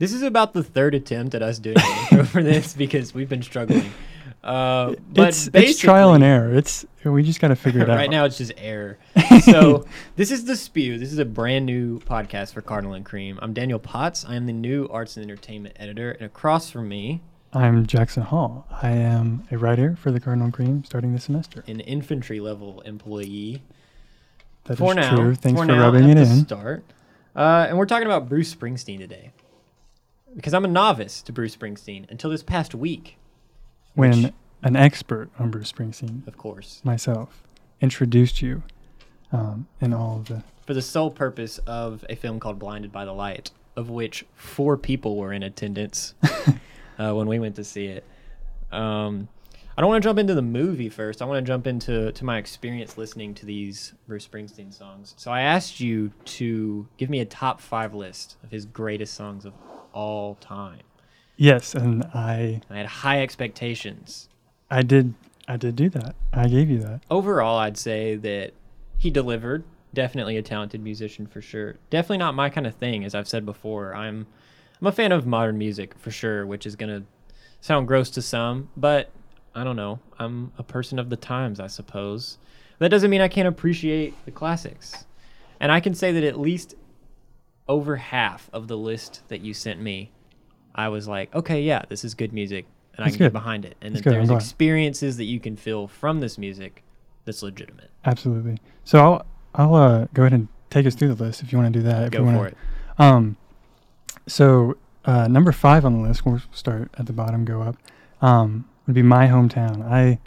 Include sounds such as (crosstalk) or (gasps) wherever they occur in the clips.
This is about the third attempt at us doing an intro for this (laughs) because we've been struggling. Uh, but it's it's trial and error. It's we just got to figure it (laughs) out. right now it's just air. (laughs) So this is the Spew. This is a brand new podcast for Cardinal and Cream. I'm Daniel Potts. I am the new arts and entertainment editor, and across from me, I'm Jackson Hall. I am a writer for the Cardinal and Cream starting this semester. an infantry level employee. That is for now, true. Thanks for, for, now, rubbing it in. Start, uh, and we're talking about Bruce Springsteen today because I'm a novice to Bruce Springsteen until this past week, When which- an expert on Bruce Springsteen, of course, myself, introduced you um, in all of the. for the sole purpose of a film called Blinded by the Light, of which four people were in attendance (laughs) uh, when we went to see it. Um, I don't want to jump into the movie first. I want to jump into to my experience listening to these Bruce Springsteen songs. So I asked you to give me a top five list of his greatest songs of all time. Yes, and I I had high expectations. I did I did do that. I gave you that. Overall, I'd say that he delivered. Definitely a talented musician for sure. Definitely not my kind of thing, as I've said before. I'm I'm a fan of modern music for sure, which is gonna sound gross to some, but I don't know. I'm a person of the times, I suppose. That doesn't mean I can't appreciate the classics. And I can say that at least over half of the list that you sent me, I was like, okay, yeah, this is good music, and I That's can get behind it. And That's that good, there's experiences that you can feel from this music that's legitimate. Absolutely. So I'll I'll uh, go ahead and take us through the list if you want to do that. If Go you wanna, for it. Um, so uh, number five on the list, we'll start at the bottom, go up. Um, would be my hometown. I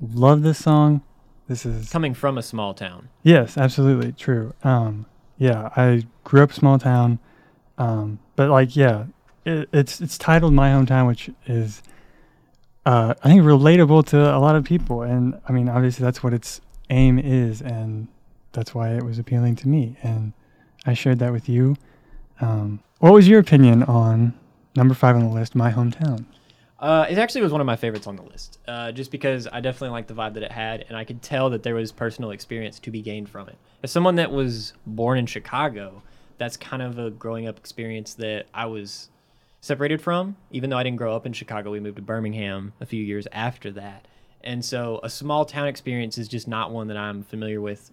love this song. This is Coming from a small town. yes, absolutely true. Um, yeah, I grew up small town, um, but like yeah, it, it's it's titled my hometown, which is uh, I think relatable to a lot of people, and I mean obviously that's what its aim is, and that's why it was appealing to me, and I shared that with you. Um, what was your opinion on number five on the list, my hometown? Uh, it actually was one of my favorites on the list, uh, just because I definitely liked the vibe that it had, and I could tell that there was personal experience to be gained from it. As someone that was born in Chicago, that's kind of a growing up experience that I was separated from. Even though I didn't grow up in Chicago, we moved to Birmingham a few years after that. And so a small town experience is just not one that I'm familiar with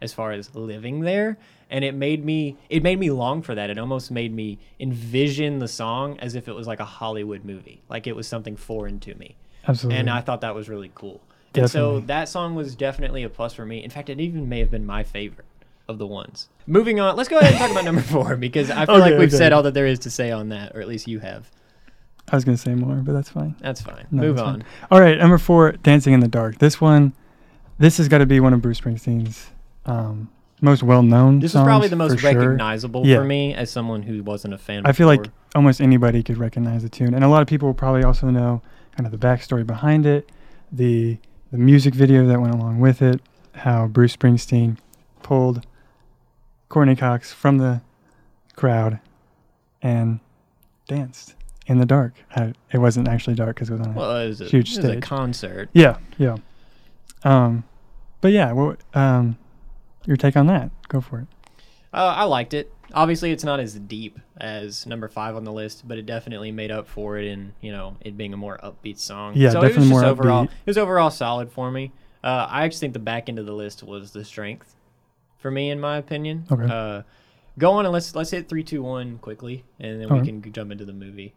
as far as living there and it made me it made me long for that it almost made me envision the song as if it was like a hollywood movie like it was something foreign to me Absolutely. and i thought that was really cool and so that song was definitely a plus for me in fact it even may have been my favorite of the ones moving on let's go ahead and talk about number (laughs) four because i feel like we've okay. said all that there is to say on that or at least you have I was gonna say more, but that's fine. that's fine No, move that's fine. on All right, number four, Dancing in the Dark. This one, this has got to be one of Bruce Springsteen's um, most well-known. this is probably the most for sure. recognizable Yeah. for me as someone who wasn't a fan I feel like before. almost anybody could recognize the tune, and a lot of people will probably also know kind of the backstory behind it, the the music video that went along with it, how Bruce Springsteen pulled Courteney Cox from the crowd and danced in the dark. I, it wasn't actually dark because it was on a well it was a, huge it was a stage. concert Yeah, yeah. Um, but yeah, well, um, your take on that? Go for it. Uh, I liked it. Obviously, it's not as deep as number five on the list, but it definitely made up for it in you know it being a more upbeat song. Yeah, so definitely it was more overall. upbeat. It was overall solid for me. Uh, I actually think the back end of the list was the strength for me, in my opinion. Okay. Uh, go on and let's let's hit three, two, one quickly, and then we Okay. can jump into the movie.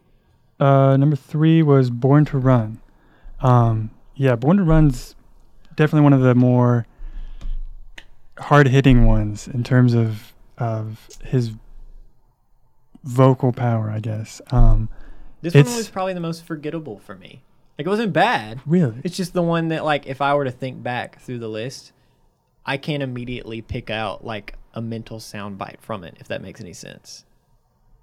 Uh, number three was Born to Run. Um, yeah, Born to Run's definitely one of the more hard hitting ones in terms of of his vocal power, I guess. Um, This one was probably the most forgettable for me. Like it wasn't bad. really, It's just the one that like if I were to think back through the list, I can't immediately pick out like a mental soundbite from it, if that makes any sense.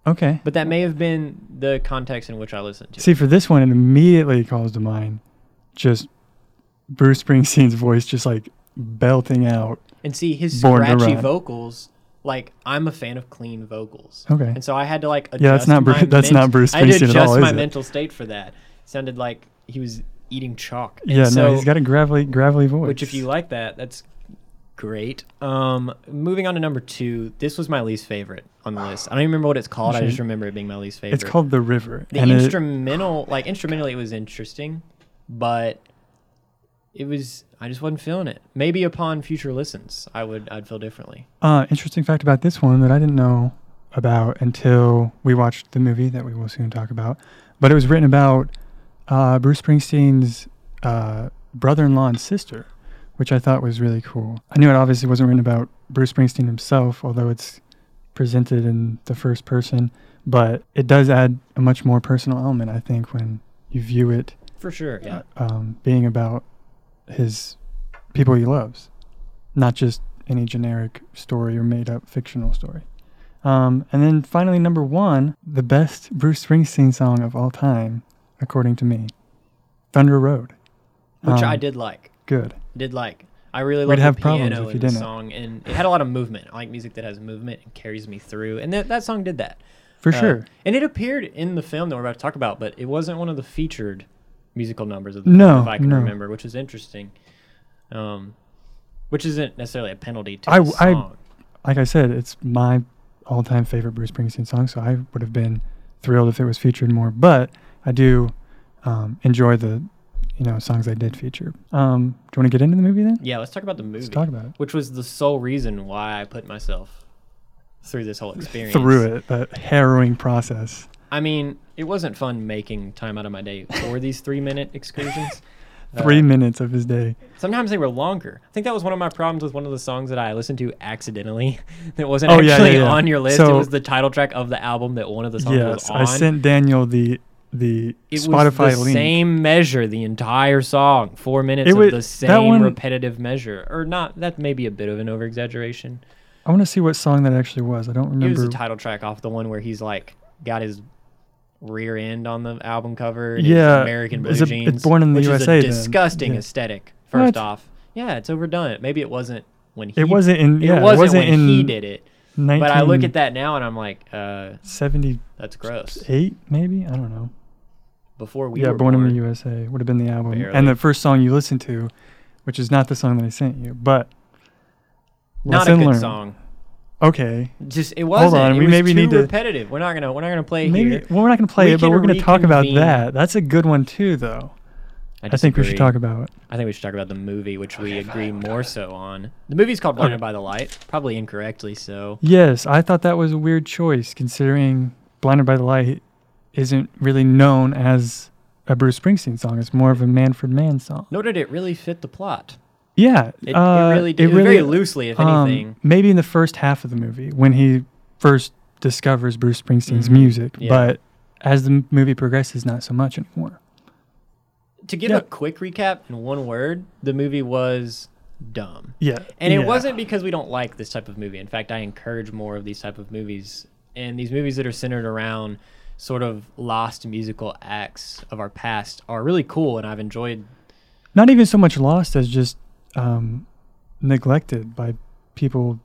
okay. But that may have been the context in which I listened to. See, for this one, it immediately calls to mind just Bruce Springsteen's voice, just like belting out. and see his Born to scratchy Run. vocals. Like I'm a fan of clean vocals. Okay. And so I had to like adjust Yeah, that's not Bru- my that's not Bruce I had to Springsteen at adjust all, my is it? mental state for that. sounded like he was eating chalk. And Yeah, so, no, he's got a gravelly, gravelly voice. which if you like that, that's great. Um, moving on to number two. This was my least favorite on the list. I don't even remember what it's called. I just remember it being my least favorite. It's called The River. the and it- instrumental. like instrumentally, it was interesting, but it was. I just wasn't feeling it. Maybe upon future listens, I would. I'd feel differently. Uh, interesting fact about this one that I didn't know about until we watched the movie that we will soon talk about. But it was written about uh, Bruce Springsteen's uh, brother-in-law and sister, which I thought was really cool. I knew it obviously wasn't written about Bruce Springsteen himself, although it's presented in the first person. But it does add a much more personal element, I think, when you view it For sure. Yeah. um, being about his people he loves, not just any generic story or made up fictional story. Um, and then finally, number one, the best Bruce Springsteen song of all time, according to me, Thunder Road. Which I Um, did like. Good. Did like. I really love the have problems piano if you in the didn't. song, and it had a lot of movement. I like music that has movement and carries me through, and that that song did that. For Uh, sure. And it appeared in the film that we're about to talk about, but it wasn't one of the featured musical numbers of the No, if I can no. remember, which is interesting. Um, which isn't necessarily a penalty to I- the I- song. Like I said, it's my all time favorite Bruce Springsteen song, so I would have been thrilled if it was featured more. But I do um, enjoy the you know songs I did feature. Um, do you want to get into the movie then? yeah, let's talk about the movie. Let's talk about it. Which was the sole reason why I put myself through this whole experience. Through it, that harrowing process. I mean, it wasn't fun making time out of my day for these three minute excursions. (laughs) Three Uh, minutes of his day. Sometimes they were longer. I think that was one of my problems with one of the songs that I listened to accidentally. (laughs) that wasn't Oh, actually yeah, yeah. on your list. it was the title track of the album that one of the songs was Yes, on. I sent Daniel the the it Spotify was the link. same measure the entire song, four minutes It of was- the same one- repetitive measure, or not? That may be a bit of an over exaggeration. I want to see what song that actually was. I don't remember. It was the title track off the one where he's like got his rear end on the album cover. Yeah, American blue is it- jeans. it's Born in the which USA Is a disgusting Yeah. aesthetic. First What? off, yeah, it's overdone. Maybe it wasn't when he. it wasn't in. Yeah, it wasn't, wasn't when in he did it. 1978, But I look at that now and I'm like, uh, that's gross. Eight, maybe. I don't know. Before we yeah, Born, born, in the USA would have been the album, Barely. and the first song you listened to, which is not the song that I sent you, but not a good learned. song. Okay, Just it wasn't. on, It we was maybe too need to- repetitive. We're not gonna. We're not gonna play maybe. here. Well, we're not gonna play We it, but we're gonna talk about that. That's a good one too, though. I, think we should talk about. It. I think we should talk about the movie, which we agree more so on. The movie's called Blinded Okay. by the Light, probably incorrectly so. Yes, I thought that was a weird choice considering Blinded by the Light isn't really known as a Bruce Springsteen song. It's more of a Manfred Mann song. Nor did it really fit the plot. Yeah, It, uh, it really did. It, was very loosely, if um, anything. maybe in the first half of the movie when he first discovers Bruce Springsteen's Mhm, music, yeah. but as the movie progresses, not so much anymore. To give yeah. a quick recap in one word, the movie was dumb. Yeah, And it yeah. wasn't because we don't like this type of movie. In fact, I encourage more of these type of movies. And these movies that are centered around sort of lost musical acts of our past are really cool and I've enjoyed not even so much lost as just um, neglected by people,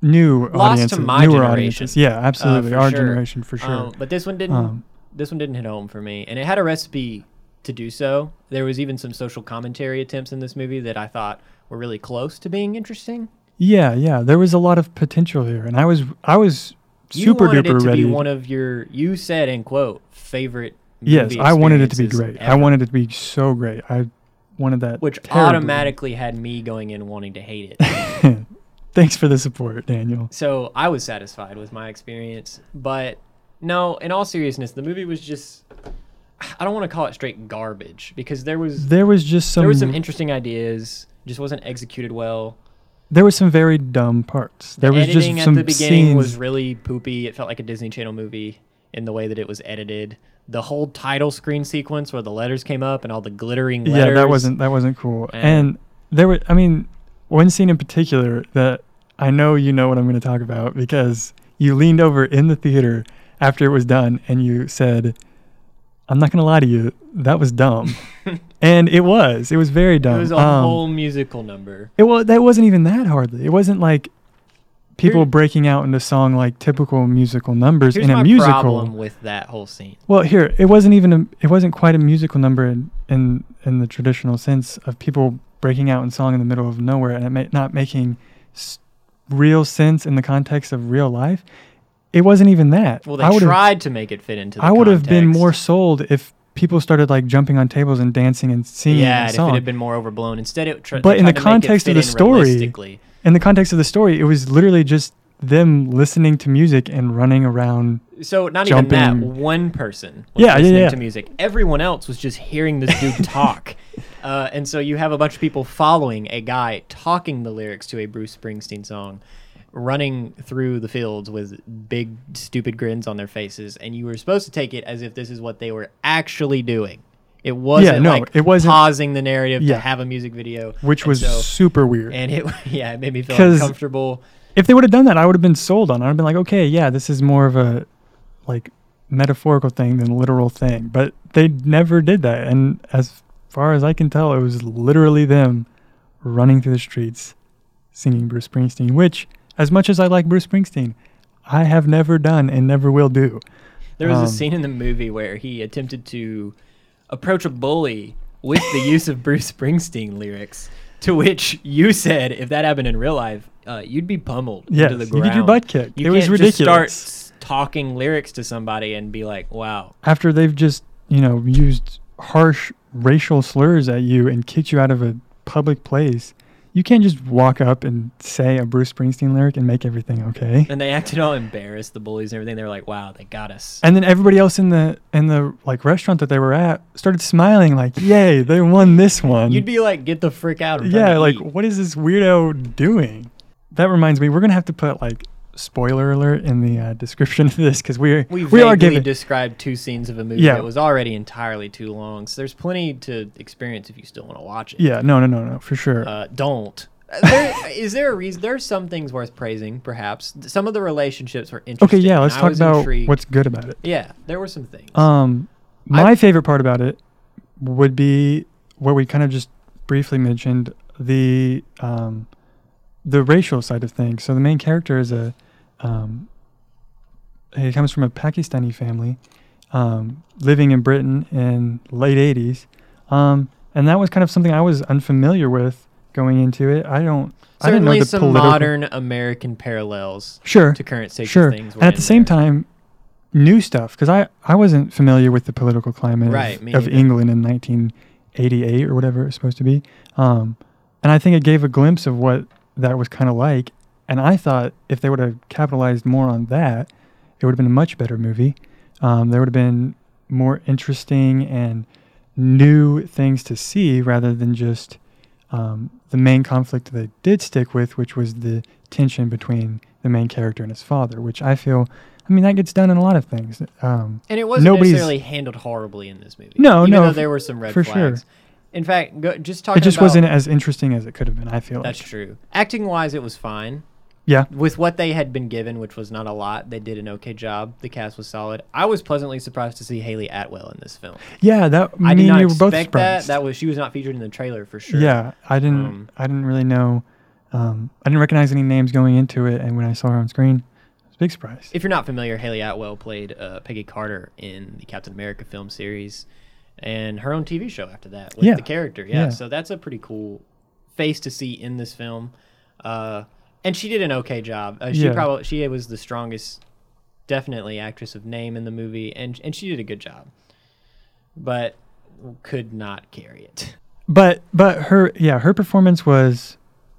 new Lost to audiences, my newer generation, audiences. Yeah, absolutely, for our sure. generation for sure. Um, but this one didn't. Um, this one didn't hit home for me, and it had a recipe to do so. There was even some social commentary attempts in this movie that I thought were really close to being interesting. yeah, yeah, there was a lot of potential here, and I was, I was You super wanted duper it to ready. be one of your, you said in quote, favorite. yes, I wanted it to be great. I wanted it to be so great. I wanted that, which terribly. automatically had me going in wanting to hate it. (laughs) Thanks for the support, Daniel. so I was satisfied with my experience, but no, in all seriousness, the movie was just. I don't want to call it straight garbage because there was There was just some, there was some interesting ideas, just wasn't executed well. there were some very dumb parts. There was editing just some at the beginning scenes. was really poopy. It felt like a Disney Channel movie in the way that it was edited. The whole title screen sequence where the letters came up and all the glittering letters. yeah, that wasn't that wasn't cool. And- And there were, I mean, one scene in particular that I know you know what I'm going to talk about because you leaned over in the theater after it was done and you said, "I'm not going to lie to you, that was dumb," (laughs) and it was. It was very dumb. It was a Um, whole musical number. It was that wasn't even that hardly. It wasn't like people breaking out into song like typical musical numbers Here's in a musical. problem with that whole scene. Well, here it wasn't even a it wasn't quite a musical number in in, in the traditional sense of people breaking out in song in the middle of nowhere and it may, not making s- real sense in the context of real life. It wasn't even that. Well, I they tried to make it fit into. The I would have been context. more sold if people started like jumping on tables and dancing and singing Yeah, the and if song. it had been more overblown. Instead, it tr- But in the tried to make it context of fit the in story, realistically. In the context of the story, it was literally just them listening to music and running around. So not even that. One person was Yeah, yeah, listening yeah. to music. Everyone else was just hearing this dude (laughs) talk. Uh, and so you have a bunch of people following a guy talking the lyrics to a Bruce Springsteen song, running through the fields with big stupid grins on their faces, and you were supposed to take it as if this is what they were actually doing. It wasn't no, like it wasn't- pausing the narrative Yeah. to have a music video, Which And was so- super weird. and it (laughs) yeah, it made me feel uncomfortable. if they would have done that, I would have been sold on. it. I'd have been like, okay, yeah, this is more of a like metaphorical thing than literal thing. But they never did that, and as far as I can tell, it was literally them running through the streets singing Bruce Springsteen. Which, as much as I like Bruce Springsteen, I have never done and never will do. There was Um, a scene in the movie where he attempted to approach a bully with the use of Bruce Springsteen lyrics, to which you said if that happened in real life, uh, you'd be pummeled Yes, into the ground. you get your butt kicked. You it was just start talking lyrics to somebody and be like, "Wow, After they've just you know used harsh racial slurs at you and kicked you out of a public place. You can't just walk up and say a Bruce Springsteen lyric and make everything okay. And they acted all embarrassed, the bullies and everything. They were like, "Wow, they got us." And then everybody else in the in the like restaurant that they were at started smiling like, "Yay, they won this one." You'd be like, "Get the frick out!" Yeah, like eat." what is this weirdo doing? That reminds me, we're gonna have to put like spoiler alert in the uh, description of this because we're we we are giving described two scenes of a movie Yeah. that was already entirely too long. So there's plenty to experience if you still want to watch it. yeah no no no no for sure Uh, don't. Uh, There, (laughs) is there a reason? There are some things worth praising, perhaps. Some of the relationships were interesting. okay yeah let's talk about intrigued. what's good about it. Yeah, there were some things. Um, I- my favorite part about it would be what we kind of just briefly mentioned the um, the racial side of things. So the main character is a um, he comes from a Pakistani family um, living in Britain in late '80s, um, and that was kind of something I was unfamiliar with going into it. I don't. I didn't know Certainly the some political. modern American parallels Sure. to current state Sure. things. And at the same there. time, new stuff because I I wasn't familiar with the political climate of- Right, me of. England in 1988 or whatever it was supposed to be. Um, and I think it gave a glimpse of what that was kind of like. And I thought if they would have capitalized more on that, it would have been a much better movie. Um, there would have been more interesting and new things to see rather than just um, the main conflict they did stick with, which was the tension between the main character and his father, which I feel, I mean, that gets done in a lot of things. Um, and it wasn't necessarily handled horribly in this movie. No, even no, though there were some red for sure. In fact, go, just talking. it just about, wasn't as interesting as it could have been. I feel That's like. true. Acting wise, it was fine. Yeah. With what they had been given, which was not a lot, they did an okay job. The cast was solid. I was pleasantly surprised to see Hayley Atwell in this film. Yeah, that I did not you were both expect that. surprised. That was she was not featured in the trailer for sure. Yeah, I didn't. Um, I didn't really know. Um, I didn't recognize any names going into it, and when I saw her on screen, it was a big surprise. If you're not familiar, Hayley Atwell played uh, Peggy Carter in the Captain America film series, and her own TV show after that with Yeah. the character. Yeah, Yeah. so that's a pretty cool face to see in this film. Uh, and she did an okay job. Uh, she Yeah. probably she was the strongest, definitely actress of name in the movie, and and she did a good job, but could not carry it. But but her yeah her performance was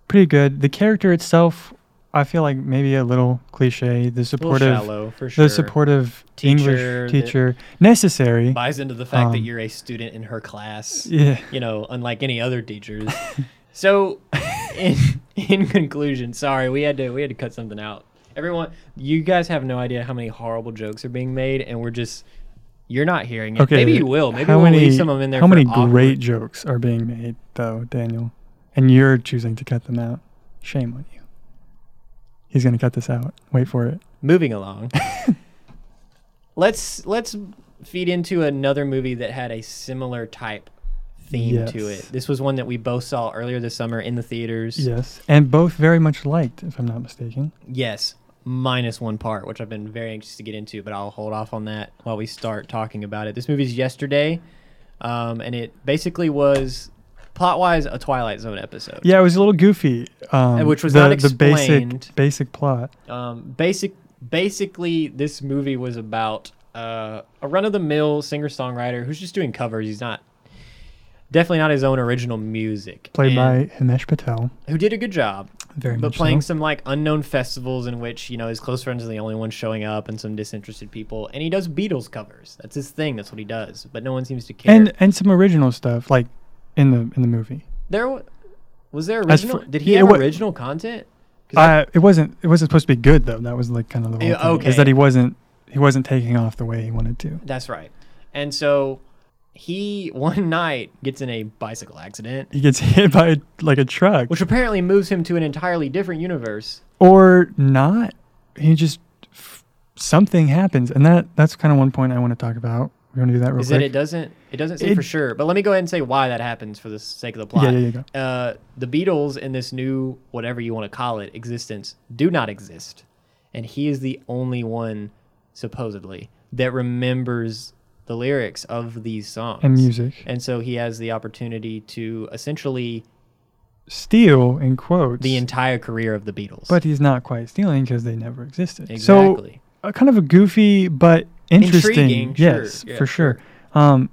pretty good. The character itself, I feel like maybe a little cliche. The supportive, shallow for sure. the supportive Teacher English teacher necessary. buys into the fact that Um, you're a student in her class. Yeah. you know, unlike any other teachers. (laughs) so, in in conclusion, sorry, we had to we had to cut something out. Everyone, you guys have no idea how many horrible jokes are being made, and we're just you're not hearing it. Okay. Maybe you will. Maybe we'll many, leave some of them in there. How many awkward- great jokes are being made though, Daniel? And you're choosing to cut them out. Shame on you. He's gonna cut this out. Wait for it. Moving along. (laughs) let's let's feed into another movie that had a similar type theme to it. This was one that we both saw earlier this summer in the theaters. Yes, and both very much liked, if I'm not mistaken. Yes, minus one part, which I've been very anxious to get into, but I'll hold off on that while we start talking about it. This movie's yesterday, um, and it basically was plot wise, a Twilight Zone episode. Yeah, it was a little goofy. Um, which was the, not the basic explained. basic plot. Um, basic, basically, this movie was about uh, a run of the mill singer songwriter who's just doing covers. He's not definitely not his own original music. Played and by Himesh Patel. who did a good job. Very much. but playing so. some like unknown festivals in which you know his close friends are the only ones showing up and some disinterested people and he does beatles covers that's his thing that's what he does but no one seems to care and and some original stuff like in the in the movie. there was there original for- did he yeah, have original content I- Uh, it wasn't it wasn't supposed to be good though. That was like kind of the whole Yeah, thing. okay. Is that he wasn't he wasn't taking off the way he wanted to. that's right and so he one night gets in a bicycle accident He gets (laughs) hit by like a truck which apparently moves him to an entirely different universe or not. He just something happens, and that that's kind of one point I want to talk about. We're gonna do that real is that quick. it doesn't it doesn't say It- for sure but let me go ahead and say why that happens for the sake of the plot yeah, yeah, yeah. go. uh, the Beatles in this new, whatever you want to call it, existence do not exist. And he is the only one, supposedly, that remembers the lyrics of these songs. And music. And so he has the opportunity to essentially Steal in quotes. the entire career of the Beatles. but he's not quite stealing because they never existed. exactly. So uh, kind of a goofy but interesting. Sure, yes, yeah, for sure. Um,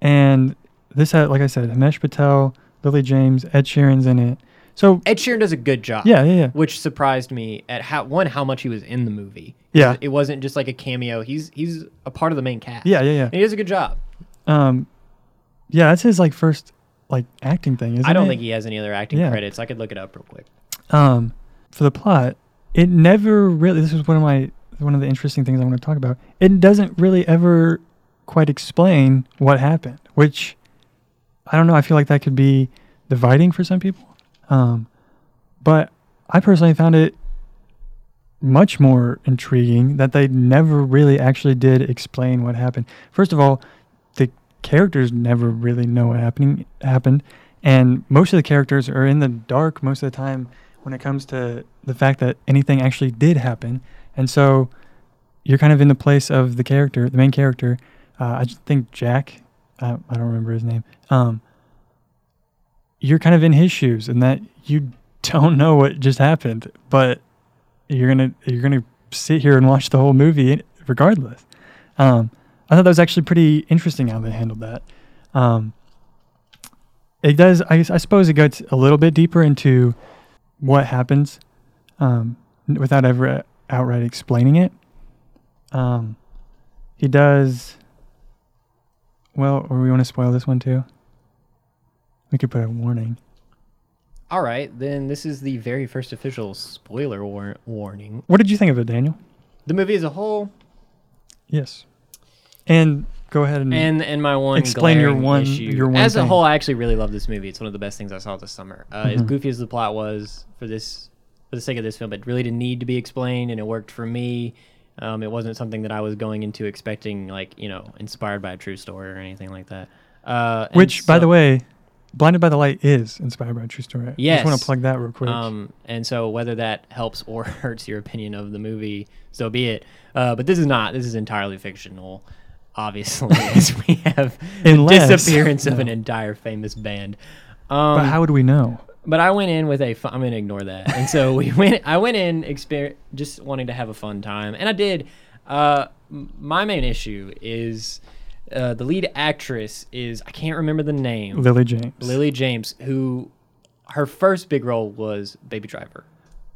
and this had, like I said, Himesh Patel, Lily James, Ed Sheeran's in it. So Ed Sheeran does a good job. yeah, yeah, yeah. Which surprised me at how one how much he was in the movie. Yeah. It wasn't just like a cameo. He's he's a part of the main cast. Yeah, yeah, yeah. And he does a good job. Um, yeah, that's his like first like acting thing, isn't I don't it? think he has any other acting Yeah. credits. I could look it up real quick. um, for the plot, it never really. This was one of my one of the interesting things I want to talk about. It doesn't really ever quite explain what happened, which I don't know. I feel like that could be dividing for some people. Um, but I personally found it much more intriguing that they never really actually did explain what happened. First of all, the characters never really know what happening happened, and most of the characters are in the dark most of the time when it comes to the fact that anything actually did happen. And so you're kind of in the place of the character, the main character. Uh, I think Jack, uh, I don't remember his name. Um, you're kind of in his shoes, and that you (laughs) don't know what just happened, but you're gonna you're gonna sit here and watch the whole movie regardless. Um, I thought that was actually pretty interesting how they handled that. Um, it does. I, I suppose it gets a little bit deeper into what happens um, without ever outright explaining it. Um, he does. Well, or we want to spoil this one too. We could put a warning. All right, then this is the very first official spoiler war- warning. What did you think of it, Daniel? The movie as a whole, Yes. And go ahead and, and and my one Explain your one- issue. your one as a whole, I actually really love this movie. It's one of the best things I saw this summer. Uh, As Mhm. goofy as the plot was for this, for the sake of this film, it really didn't need to be explained, and it worked for me. Um, it wasn't something that I was going into expecting, like you know, inspired by a true story or anything like that. Uh, which, by the way, Blinded by the Light is inspired by a true story. I just want to plug that real quick. Um, and so whether that helps or (laughs) hurts your opinion of the movie, so be it. Uh, but this is not. This is entirely fictional, obviously, (laughs) as we have the Unless- disappearance of (laughs) an entire famous band. Um, but how would we know? But I went in with a. Fu- I'm gonna ignore that. And so we (laughs) went. I went in exper- just wanting to have a fun time, and I did. Uh, my main issue is uh, the lead actress is I can't remember the name. Lily James. Lily James, who her first big role was Baby Driver.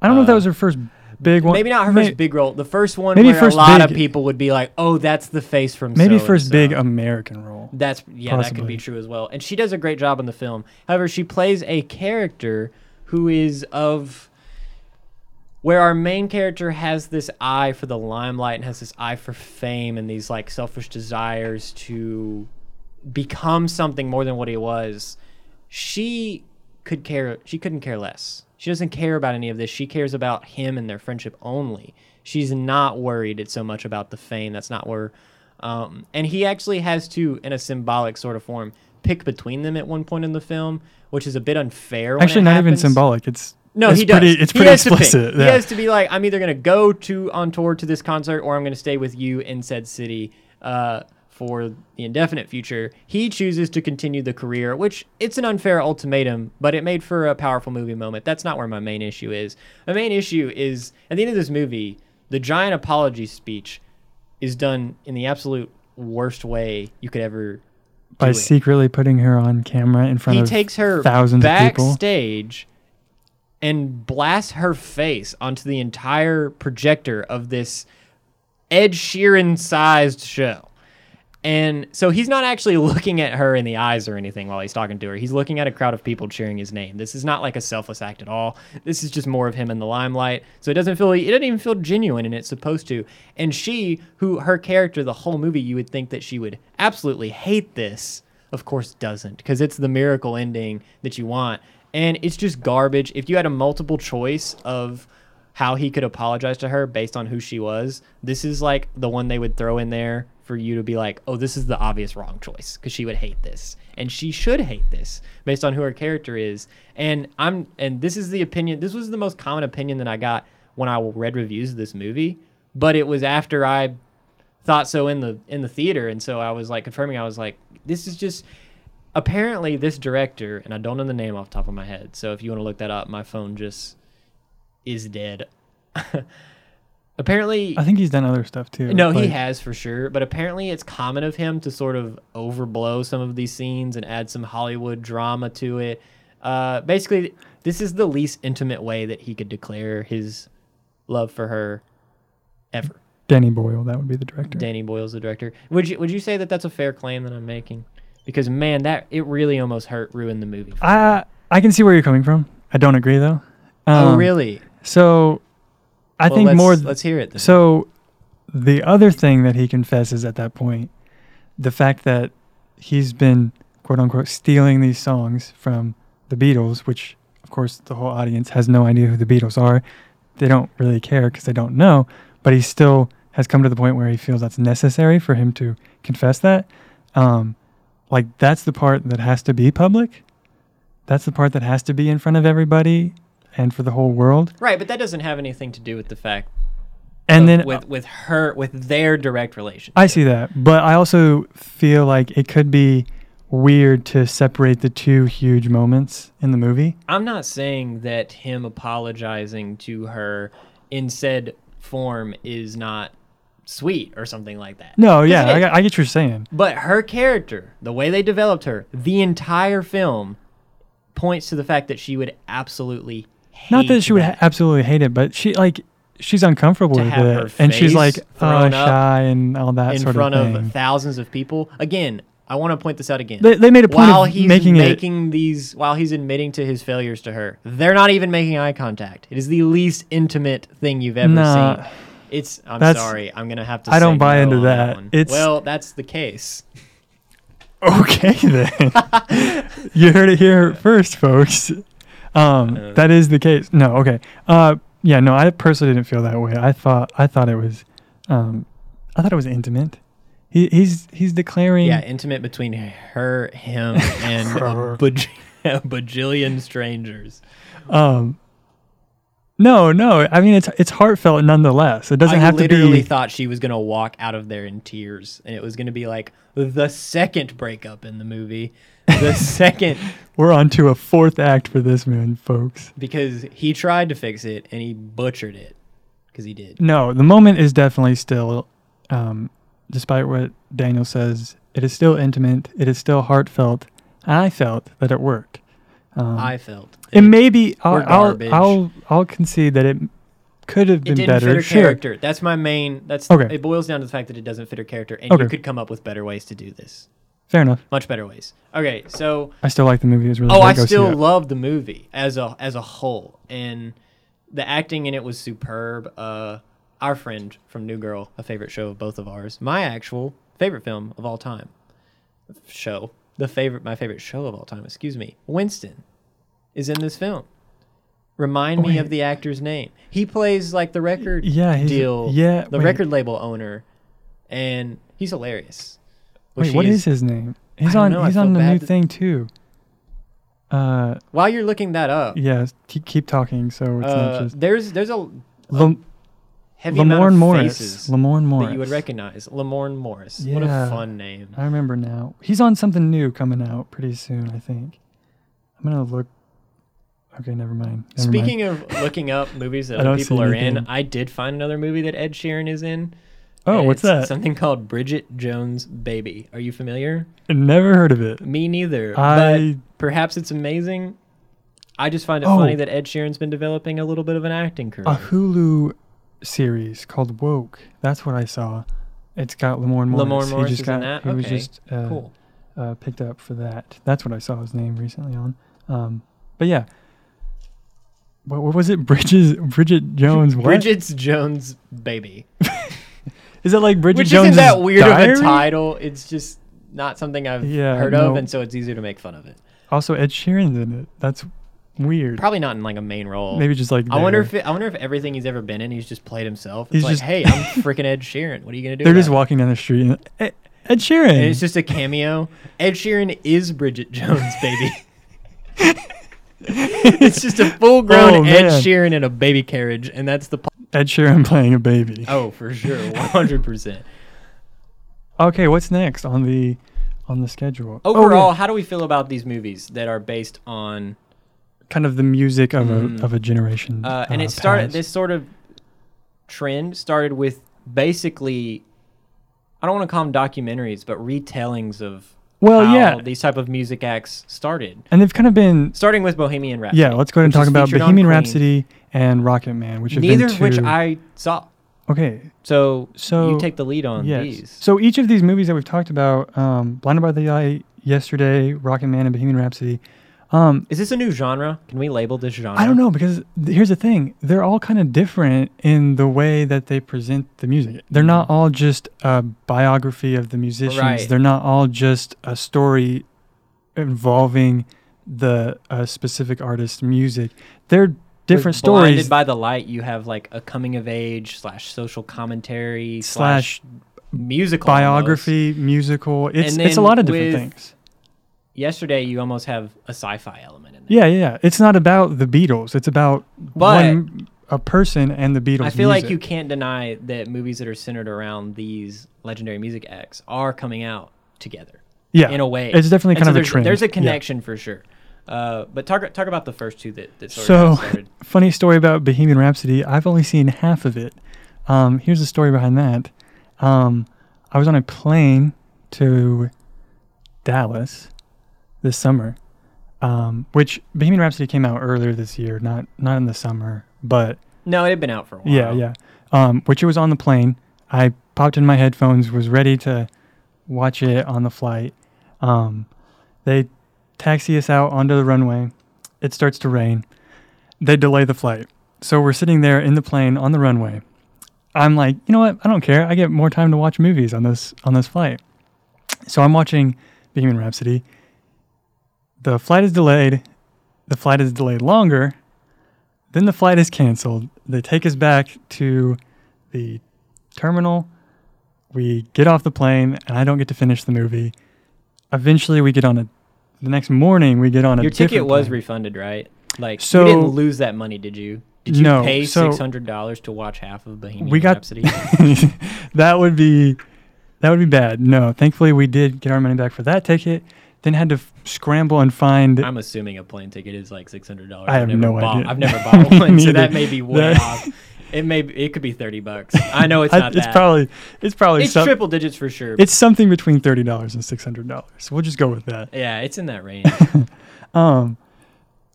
I don't know if that uh, was her first big one. Maybe not her May- first big role. The first one maybe where first a lot of people would be like, "Oh, that's the face from." Maybe so first big so." American role. That's yeah, that could Possibly. be true as well. And she does a great job in the film. However, she plays a character who is of where our main character has this eye for the limelight and has this eye for fame and these like selfish desires to become something more than what he was. She could care she couldn't care less. She doesn't care about any of this. She cares about him and their friendship only. She's not worried it's so much about the fame. That's not where um, and he actually has to, in a symbolic sort of form, pick between them at one point in the film, which is a bit unfair. When Actually, not even symbolic. It's No, it's he does. Pretty, it's He pretty to pick. explicit. He has to be like, I'm either gonna go to on tour to this concert or I'm gonna stay with you in said city uh, for the indefinite future. He chooses to continue the career, which it's an unfair ultimatum, but it made for a powerful movie moment. That's not where my main issue is. My main issue is at the end of this movie, the giant apology speech is done in the absolute worst way you could ever By do it. secretly putting her on camera in front of He of takes her thousands of people. backstage and blasts her face onto the entire projector of this Ed Sheeran sized show. And so he's not actually (laughs) looking at her in the eyes or anything while he's talking to her. He's looking at a crowd of people cheering his name. This is not like a selfless act at all. This is just more of him in the limelight. So it doesn't feel it doesn't even feel genuine and it's supposed to. And she, who her character the whole movie you would think that she would absolutely hate this, of course doesn't because it's the miracle ending that you want. And it's just garbage. If you had a multiple choice of how he could apologize to her based on who she was, this is like the one they would throw in there for you to be like, oh, this is the obvious wrong choice because she would hate this. And she should hate this based on who her character is. And I'm, and this is the opinion, this was the most common opinion that I got when I read reviews of this movie. But it was after I thought so in the in the theater and so I was like confirming I was like this is just apparently this director and I don't know the name off the top of my head so if you want to look that up my phone just is dead (laughs) apparently I think he's done other stuff too. no he has for sure but apparently it's common of him to sort of overblow some of these scenes and add some Hollywood drama to it uh, basically this is the least intimate way that he could declare his love for her ever Danny Boyle, that would be the director. Danny Boyle's the director. Would you would you say that that's a fair claim that I'm making? Because man, that it really almost hurt ruined the movie. for me. I I can see where you're coming from. I don't agree though. oh Um, really? So I Well, think let's, more. Let's hear it. Then. So the other thing that he confesses at that point, the fact that he's been quote unquote stealing these songs from the Beatles, which of course the whole audience has no idea who the Beatles are. They don't really care because they don't know, but he still has come to the point where he feels that's necessary for him to confess that. Um, like that's the part that has to be public. That's the part that has to be in front of everybody and for the whole world. right, but that doesn't have anything to do with the fact. And of- then with with her with their direct relationship. I see that, but I also feel like it could be weird to separate the two huge moments in the movie. I'm not saying that him apologizing to her in said form is not sweet or something like that. No, yeah, I, get- I get what you're saying. But her character, the way they developed her, the entire film points to the fact that she would absolutely Not that she would that. absolutely hate it, but she like she's uncomfortable To with have it, her and she's like oh, shy and all that in sort front of of, thousands of people. Again, I want to point this out again. they, they made a point while of he's making it. making these, while he's admitting to his failures to her, they're not even making eye contact. It is the least intimate thing you've ever Nah. seen. It's. I'm That's- sorry. I'm gonna have to. I don't buy no into on that. It's- well, that's the case. (laughs) Okay then. (laughs) you heard it here first, folks. Um, Uh. that is the case. No, okay. Uh, yeah, no, I personally didn't feel that way. I thought I thought it was, um, I thought it was intimate. He, he's he's declaring. Yeah, intimate between her, him, and (laughs) Her. a, baj- a (laughs) bajillion strangers. Um. No, no. I mean, it's it's heartfelt nonetheless. It doesn't I have to be. I literally thought she was gonna walk out of there in tears, and it was gonna be like the second breakup in the movie, the (laughs) second We're on to a fourth act for this man, folks. because he tried to fix it and he butchered it because he did. No, the moment is definitely still, um, despite what Daniel says, it is still intimate. It is still heartfelt. I felt that it worked. Um, I felt it may be. I'll, I'll. I'll I'll concede that it could have it been didn't better. fit her sure. character. That's my main. That's Okay. It boils down to the fact that it doesn't fit her character, and Okay. you could come up with better ways to do this. Fair enough. Much better ways. Okay, so I still like the movie. It was really Oh. I still love the movie as a as a whole, and the acting in it was superb. Uh, our friend from New Girl, a favorite show of both of ours, my actual favorite film of all time, show, the favorite, my favorite show of all time. Excuse me, Winston, is in this film. Remind me of the actor's name. He plays like the record Yeah, deal, yeah, the wait. record label owner, and he's hilarious. Wait, what is his name? He's on. know, He's on the new thing too. Uh, While you're looking that up, yeah. Keep talking. So it's uh, not just. there's there's a heavy Lamorne Morris. faces Lamorne Morris. that you would recognize. Lamorne Morris. What a Yeah. fun name. I remember now. He's on something new coming out pretty soon, I think. I'm gonna look. Okay, never mind. Never. Speaking of looking up movies that I other don't people see are in, anything. I did find another movie that Ed Sheeran is in. oh, and what's it's that? Something called Bridget Jones' Baby. Are you familiar? Never heard of it. Me neither. but I perhaps it's amazing. I just find it Oh. funny that Ed Sheeran's been developing a little bit of an acting career. a Hulu series called Woke. That's what I saw. It's got Lamorne Morris. Lamorne Morris he just got, in that? He was just uh, cool. uh, picked up for that. That's what I saw his name recently on. Um, but yeah. What, what was it? (laughs) Bridges, Bridget Jones. What? Bridget's Jones' Baby. (laughs) Is it like Bridget Which Jones? isn't that weird diary? of a title. It's just not something I've Yeah, heard no. of, and so it's easier to make fun of it. Also, Ed Sheeran's in it. That's weird. Probably not in like a main role. Maybe just like I wonder if it, I wonder if everything he's ever been in, he's just played himself. It's He's like, just- hey, I'm (laughs) freaking Ed Sheeran. What are you gonna do? they're about just it?" walking down the street. And, Ed, Ed Sheeran. And it's just a cameo. Ed Sheeran is Bridget Jones, baby. (laughs) it's just a full-grown Oh, Ed man. Sheeran in a baby carriage, and that's the. po- Ed Sheeran playing a baby. Oh, for sure, 100. percent Okay, what's next on the on the schedule? Oh, yeah. Overall, how do we feel about these movies that are based on? Kind of the music of Mm. a of a generation. Uh, and it started. past. This sort of trend started with basically. I don't want to call them documentaries, but retellings of Well, how yeah, these type of music acts started. and they've kind of been. Starting with Bohemian Rhapsody. Yeah, let's go ahead and talk about Bohemian Rhapsody and Rocket Man, which have Neither been of which I saw. Okay, So, So, you take the lead on yes. these. So each of these movies that we've talked about, um, Blinded by the Eye, Yesterday, Rocket Man, and Bohemian Rhapsody. Um, Is this a new genre? Can we label this genre? I don't know because th- here's the thing: they're all kind of different in the way that they present the music. They're not all just a biography of the musicians. Right. They're not all just a story involving the uh, specific artist's music. They're different With Blinded by the Light, you have like a coming of age slash social commentary Slash slash, musical almost. biography, musical. It's it's a lot of different things. Yesterday, you almost have a sci-fi element in there. Yeah, yeah, yeah. It's not about the Beatles. It's about But- one a person and the Beatles. I feel like you can't deny that movies that are centered around these legendary music acts are coming out together yeah, in a way. It's definitely And kind so of a trend. There's a Yeah. connection for sure. Uh, but talk talk about the first two that, that sort So- of got started. (laughs) Funny story about Bohemian Rhapsody. I've only seen half of it. Um, here's the story behind that. Um, I was on a plane to Dallas this summer, um, which Bohemian Rhapsody came out earlier this year, not not in the summer, but No, it had been out for a while. yeah, yeah. Um, which it was on the plane. I popped in my headphones, was ready to watch it on the flight. Um, they taxi us out onto the runway. It starts to rain. They delay the flight. So we're sitting there in the plane on the runway. I'm like, you know what? I don't care. I get more time to watch movies on this on this flight. So I'm watching Bohemian Rhapsody. The flight is delayed. The flight is delayed longer. Then the flight is canceled. They take us back to the terminal. We get off the plane, and I don't get to finish the movie. Eventually, we get on a. The next morning, we get on a. Your ticket was plane. refunded, right? Like So- you didn't lose that money, did you? Did you No, pay so- six hundred dollars to watch half of Bohemian We got- Rhapsody? (laughs) that would be that would be bad. No, thankfully we did get our money back for that ticket. Then had to f- scramble and find. I'm assuming a plane ticket is like six hundred dollars. I have no bought, idea. I've never (laughs) bought one, so that may be way off. It may be, it could be thirty bucks. I know it's (laughs) I- not it's that. probably it's probably it's some- triple digits for sure. it's something between thirty dollars and six hundred dollars. So we'll just go with that. yeah, it's in that range. (laughs) Um,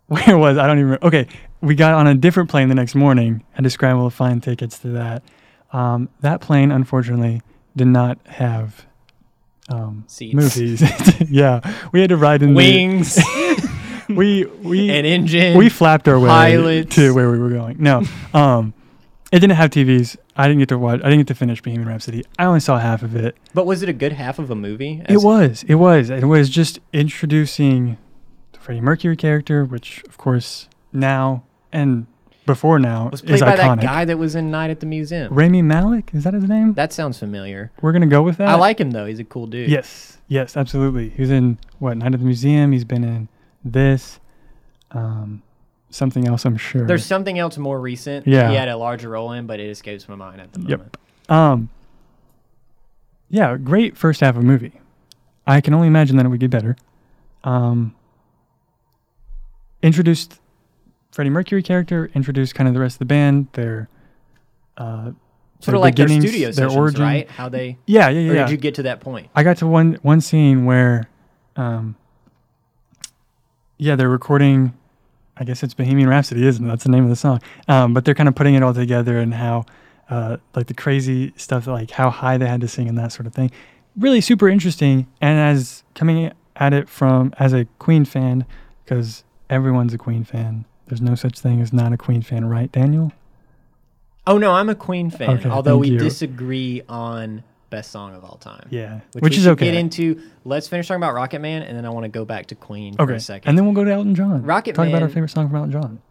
where was I don't even. Remember. Okay, we got on a different plane the next morning. Had to scramble to find tickets to that. Um, that plane unfortunately did not have um, Seats. movies. (laughs) yeah, we had to ride in Wings, The, (laughs) we we (laughs) an engine. we flapped our way pilots. to where we were going. No, um, it didn't have TVs. I didn't get to watch. I didn't get to finish Bohemian Rhapsody. I only saw half of it. but was it a good half of a movie? It was. It was. It was just introducing the Freddie Mercury character, which of course now and before now was is played by iconic. that guy that was in Night at the Museum. Rami Malek, is that his name? That sounds familiar. We're gonna go with that. I like him though. He's a cool dude. Yes, yes, absolutely. He's in what Night at the Museum. He's been in this. Um, something else. I'm sure. There's something else more recent. Yeah. He had a larger role in, but it escapes my mind at the moment. Yep. Um, yeah, great first half of movie. I can only imagine that it would get better. Um, introduced Freddie Mercury character, introduced kind of the rest of the band, their uh, Sort of like their studio their sessions, origin. right? How they Yeah, yeah, or yeah. did you get to that point? I got to one one scene where, um, yeah, they're recording. I guess it's Bohemian Rhapsody, isn't it? That's the name of the song. Um, but they're kind of putting it all together and how, uh, like the crazy stuff, like how high they had to sing and that sort of thing. Really super interesting. And as coming at it from as a Queen fan, because everyone's a Queen fan. There's no such thing as not a Queen fan, right, Daniel? Oh no, I'm a Queen fan. Okay, although we you. disagree on best song of all time. Yeah, Which, which, is okay. Get into. Let's finish talking about Rocket Man, and then I want to go back to Queen for okay, a second. and then we'll go to Elton John. Rocket Talk about our favorite song from Elton John.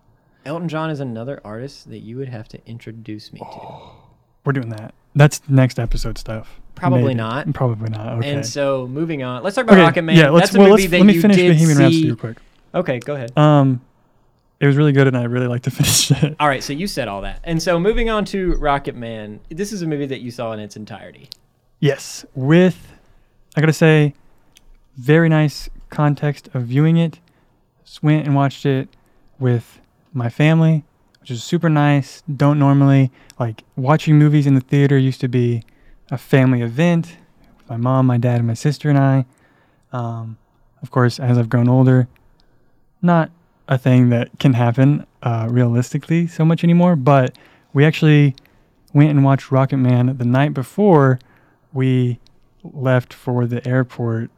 Elton John is another artist that you would have to introduce me to. (gasps) We're doing that. That's next episode stuff. Probably Maybe. not. Probably not. Okay. And so, moving on, let's talk about okay. Rocket Man. Yeah, let's That's a well, movie let's that let me you finish did Bohemian see. Rhapsody real quick. Okay, go ahead. Um, it was really good, and I really like to (laughs) finish it. All right, so you said all that, and so moving on to Rocket Man. This is a movie that you saw in its entirety. Yes, with I gotta say, very nice context of viewing it. Just went and watched it with my family, which is super nice. Don't normally like watching movies in the theater. Used to be a family event with my mom, my dad, and my sister and I. Um, of course, as I've grown older, not a thing that can happen uh, realistically so much anymore. But we actually went and watched Rocket Man the night before we left for the airport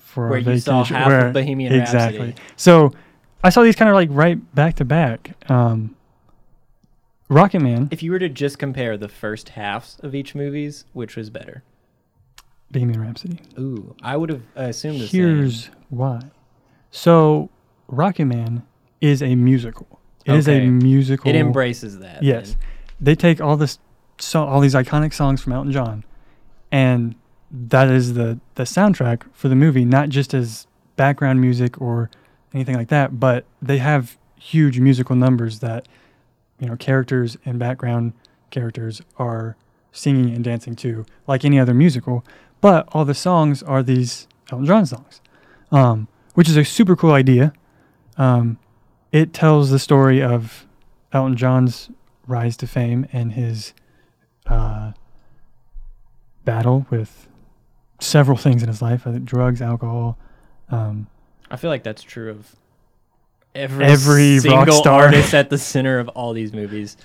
for Where you saw half of where- Bohemian exactly. Rhapsody. So I saw these kind of like right back to back. Um, Rocket Man, If you were to just compare the first halves of each movies, which was better? Bohemian Rhapsody. Ooh, I would have assumed the Here's same. why. So Rocket Man is a musical. It is Okay. a musical. It embraces that. Yes, then. they take all this, so all these iconic songs from Elton John, and that is the the soundtrack for the movie, not just as background music or anything like that, but they have huge musical numbers that you know characters and background characters are singing and dancing to, like any other musical. But all the songs are these Elton John songs, um, which is a super cool idea. Um, it tells the story of Elton John's rise to fame and his uh, battle with several things in his life, uh, drugs, alcohol. Um, I feel like that's true of every, Every rock star. (laughs) artist at the center of all these movies.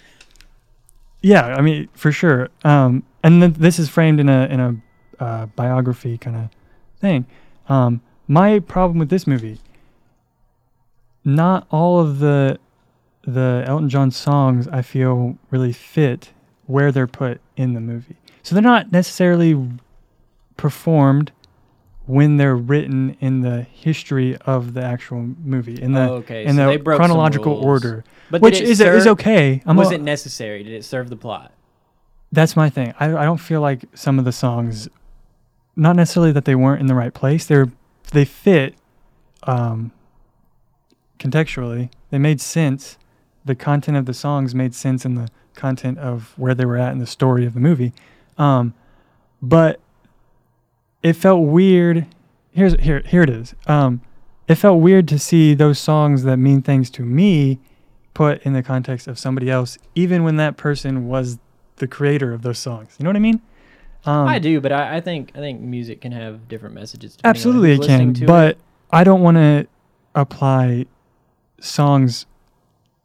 yeah, I mean for sure. Um, and then this is framed in a in a uh, biography kind of thing. Um, my problem with this movie, not all of the the Elton John songs I feel really fit where they're put in the movie. So they're not necessarily performed when they're written in the history of the actual movie in the Oh, okay, in so they the broke chronological order, But which is is okay. I'm was a- it necessary? Did it serve the plot? that's my thing. I, I don't feel like some of the songs, not necessarily that they weren't in the right place. They're they fit, um, contextually. They made sense. The content of the songs made sense in the content of where they were at in the story of the movie. Um, but it felt weird. Here's here here it is. Um, it felt weird to see those songs that mean things to me put in the context of somebody else, even when that person was the creator of those songs. You know what I mean? Um, I do, but I, I think I think music can have different messages. Absolutely, it can. But I don't want to apply songs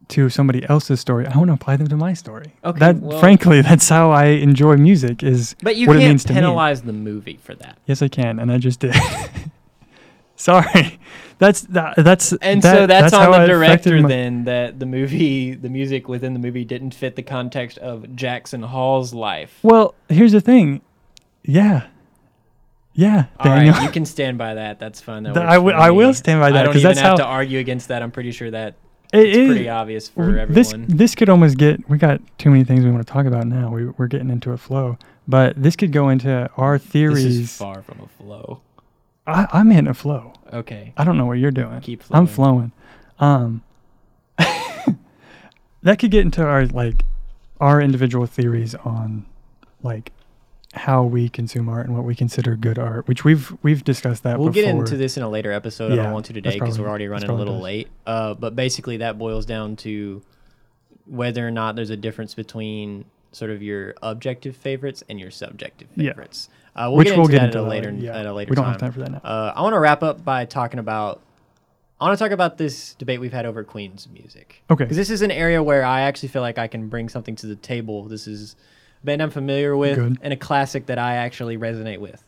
to somebody else's story. I want to apply them to my story. Okay, That, well- frankly, (laughs) that's how I enjoy music. Is but you what it can't means to me. penalize the movie for that. yes, I can, and I just did. (laughs) Sorry, that's that, that's And that- so that's, how on the it director my- then that the movie, the music within the movie didn't fit the context of Jackson Hall's life. Well, here's the thing. Yeah, yeah, Daniel. right, you can stand by that. That's fine. That I wi- I will stand by that, I don't even that's have how- to argue against that. I'm pretty sure that It it's is- pretty obvious for w- everyone. This this could almost get. We got too many things we want to talk about now. We we're getting into a flow, but this could go into our theories. This is far from a flow. I, I'm in a flow. Okay. I don't know what you're doing. Keep flowing. I'm flowing. flowing. Um, (laughs) that could get into our like our individual theories on like how we consume art and what we consider good art, which we've we've discussed that. We'll before. get into this in a later episode. I Yeah, don't want to today because we're already running a little best. late. Uh, but basically, that boils down to whether or not there's a difference between sort of your objective favorites and your subjective Yeah. favorites. Uh, we'll which get we'll into get that into at a later yeah. at a later We don't time. have time for that now. Uh, I want to wrap up by talking about. I want to talk about this debate we've had over Queen's music. Okay. Because this is an area where I actually feel like I can bring something to the table. This is band I'm familiar with Good. and a classic that I actually resonate with.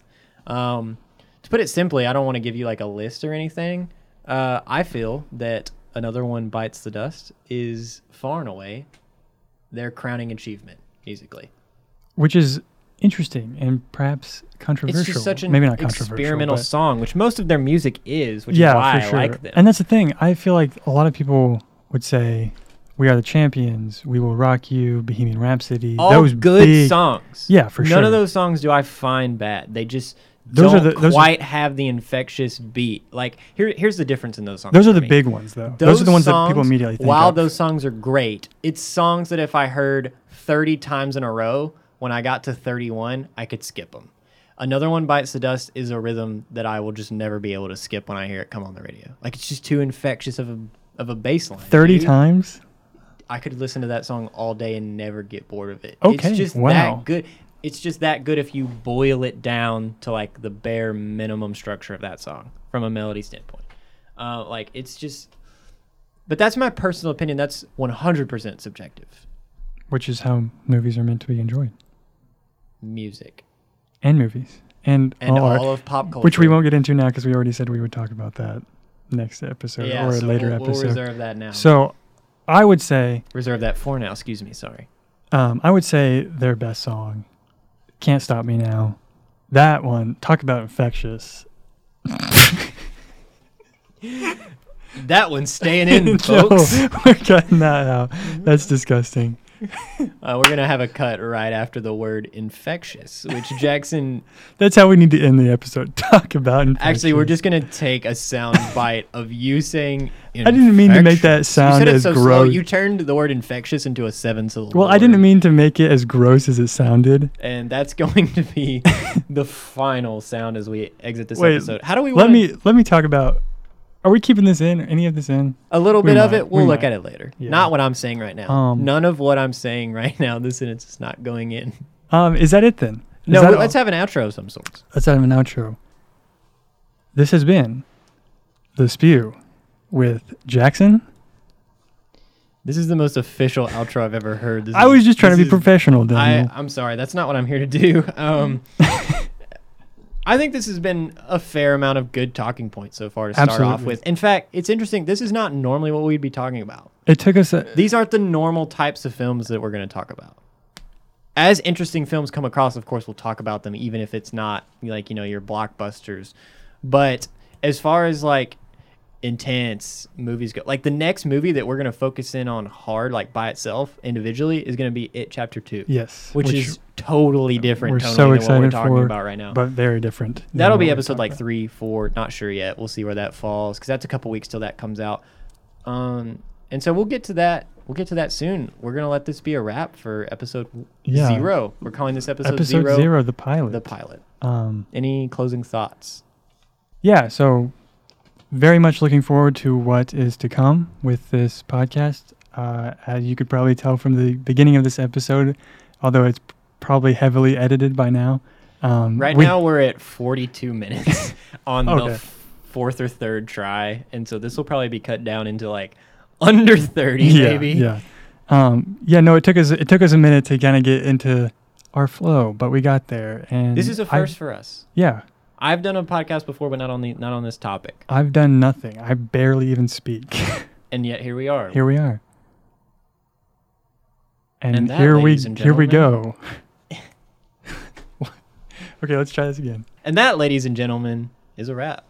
Um, to put it simply, I don't want to give you like a list or anything. Uh, I feel that another one bites the dust is far and away their crowning achievement musically. which is interesting and perhaps controversial. It's just such an maybe not controversial. experimental song, which most of their music is, which yeah, is why for sure. I like them. And that's the thing. I feel like a lot of people would say, "We are the champions. We will rock you." Bohemian Rhapsody. all those good big, songs. Yeah, for None sure. None of those songs do I find bad. They just Those don't are the- those are- quite have the infectious beat. Like here, here's the difference in those songs. Those are the me. big ones, though. Those, are the ones that people immediately think While of. those songs are great, it's songs that if I heard 30 times in a row, when I got to 31, I could skip them. Another one, Bites the Dust, is a rhythm that I will just never be able to skip when I hear it come on the radio. Like it's just too infectious of a of a bass line. Thirty dude. times. I could listen to that song all day and never get bored of it. Okay, It's just wow. that good. It's just that good if you boil it down to like the bare minimum structure of that song from a melody standpoint. Uh, like it's just, but that's my personal opinion. That's 100% subjective. which is how movies are meant to be enjoyed, Music and movies, and, and all, all, art, of pop culture, which we won't get into now because we already said we would talk about that next episode yeah, or a so later we'll, we'll episode. reserve that now. So, I would say, reserve that for now. Excuse me. Sorry. um, I would say their best song, "Can't Stop Me Now." That one, talk about infectious. (laughs) That one's staying in, (laughs) No, folks. we're cutting that out. That's disgusting. (laughs) Uh, we're gonna have a cut right after the word infectious, which Jackson (laughs) That's how we need to end the episode. (laughs) Talk about infectious. Actually, we're just gonna take a sound bite of you saying. I didn't mean to make that sound you said it as so Slow. gross. You turned the word infectious into a seven syllable. Well, I didn't mean to make it as gross as it sounded. And that's going to be the final sound as we exit this Wait, episode. How do we Let wanna- me let me talk about. Are we keeping this in? Any of this in? a little we bit of it? We'll we look might. at it later. Yeah. Not what I'm saying right now. Um, None of what I'm saying (laughs) right now. This sentence is not going in. Um, is that it then? Is No, let's have an outro of some sorts. let's have an outro. This has been the spew with Jackson. This is the most official outro I've ever heard. This I is- was just trying to be is- professional, I. I'm sorry, that's not what I'm here to do. Um, (laughs) I think this has been a fair amount of good talking points so far to start off with. In fact, it's interesting. This is not normally what we'd be talking about. it took us. A, These aren't the normal types of films that we're going to talk about. As interesting films come across, of course, we'll talk about them, even if it's not like, you know, your blockbusters. But as far as like intense movies go, like the next movie that we're going to focus in on hard, like by itself, individually, is going to be It Chapter 2 yes, which, is totally different we're so than what we're excited talking for, about right now. but very different. That'll be episode like about. three, four, not sure yet. We'll see where that falls because that's a couple weeks till that comes out. Um, and so we'll get to that. We'll get to that soon. We're gonna let this be a wrap for episode Yeah. zero. We're calling this episode, Episode zero, zero, the pilot. the pilot. um, Any closing thoughts? yeah, so very much looking forward to what is to come with this podcast. Uh, as you could probably tell from the beginning of this episode, although it's probably heavily edited by now. Um, Right we- now we're at 42 minutes (laughs) (laughs) on the f- fourth or third try, and so this will probably be cut down into like under 30, yeah, maybe. yeah, um, yeah. No, it took us it took us a minute to kind of get into our flow, but we got there. And This is a first for us. yeah, I've done a podcast before, but not on the not on this topic, I've done nothing. I barely even speak. (laughs) and yet here we are. here we are. And, And that, here we and here we go. Okay, let's try this again. And that, ladies and gentlemen, is a wrap.